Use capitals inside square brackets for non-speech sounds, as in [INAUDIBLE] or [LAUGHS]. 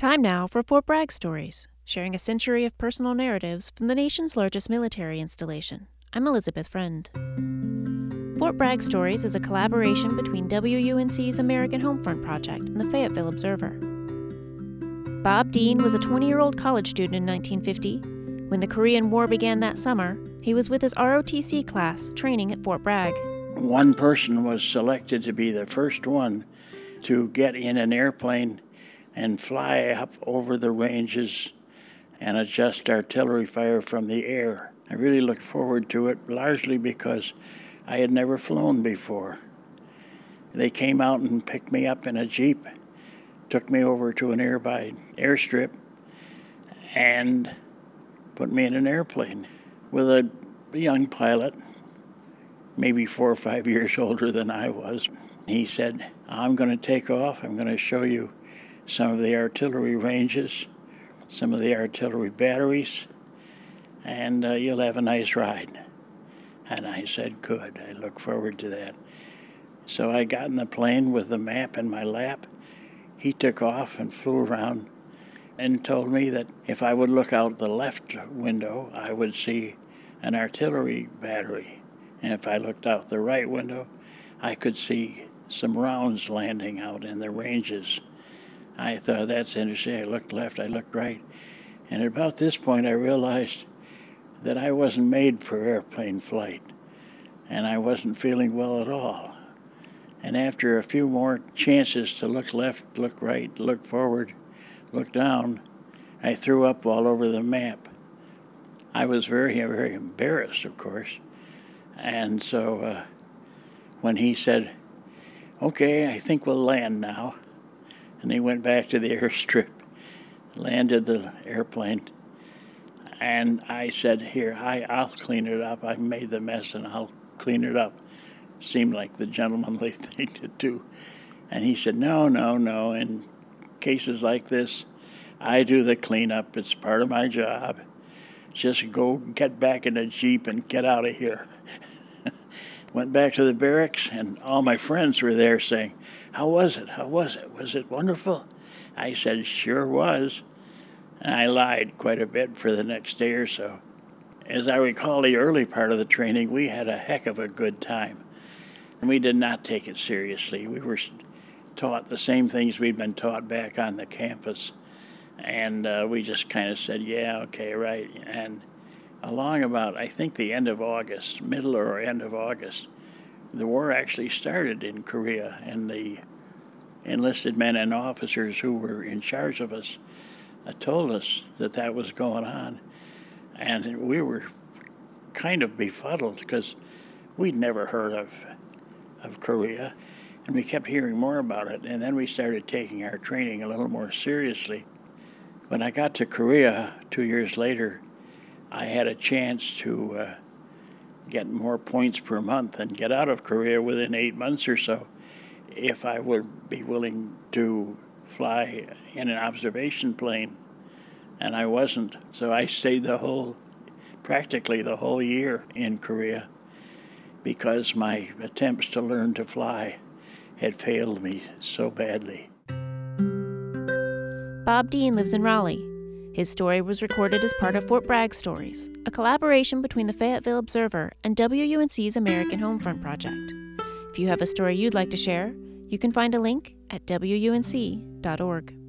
Time now for Fort Bragg stories, sharing a century of personal narratives from the nation's largest military installation. I'm Elizabeth Friend. Fort Bragg Stories is a collaboration between WUNC's American Homefront Project and the Fayetteville Observer. Bob Dean was a 20 year old college student in 1950. When the Korean War began that summer, he was with his ROTC class training at Fort Bragg. One person was selected to be the first one to get in an airplane and fly up over the ranges and adjust artillery fire from the air. I really looked forward to it largely because I had never flown before. They came out and picked me up in a Jeep, took me over to an nearby airstrip, and put me in an airplane with a young pilot, maybe four or five years [LAUGHS] older than I was. He said, I'm going to take off. I'm going to show you some of the artillery ranges, some of the artillery batteries, and uh, you'll have a nice ride. And I said, Good. I look forward to that. So I got in the plane with the map in my lap. He took off and flew around and told me that if I would look out the left window, I would see an artillery battery. And if I looked out the right window, I could see some rounds landing out in the ranges. I thought that's interesting. I looked left, I looked right. And at about this point, I realized that I wasn't made for airplane flight, and I wasn't feeling well at all. And after a few more chances to look left, look right, look forward, look down, I threw up all over the map. I was very, very embarrassed, of course. And so uh, when he said, Okay, I think we'll land now, and he went back to the [LAUGHS] airstrip, landed the airplane, and I said, Here, I, I'll clean it up. I made the mess and I'll clean it up. Seemed like the gentlemanly [LAUGHS] thing to do. And he said, No, no, no. In cases like this, I do the cleanup. It's part of my job. Just go get back in a Jeep and get out of here. [LAUGHS] Went back to the barracks, and all my friends were there saying, How was it? How was it? Was it wonderful? I said, Sure was. And I lied quite a bit for the next day or so. As I recall the early part of the training, we had a heck of a good time. And we did not take it seriously. We were taught the same things we'd been taught back on the campus. And uh, we just kind of said, yeah, okay, right. And along about, I think, the end of August, middle or end of August, the war actually started in Korea, and the enlisted men and officers who were in charge of us uh, told us that that was going on. And we were kind of befuddled because we'd never heard of, of Korea. And we kept hearing more about it. And then we started taking our training a little more seriously. When I got to Korea two years later, I had a chance to uh, get more points per month and get out of Korea within eight months or so if I would be willing to fly in an observation plane, and I wasn't. So I stayed the whole, practically the whole year in Korea because my attempts to learn to fly had failed me so badly. Bob Dean lives in Raleigh. His story was recorded as part of Fort Bragg Stories, a collaboration between the Fayetteville Observer and WUNC's American Homefront Project. If you have a story you'd like to share, you can find a link at WUNC.org.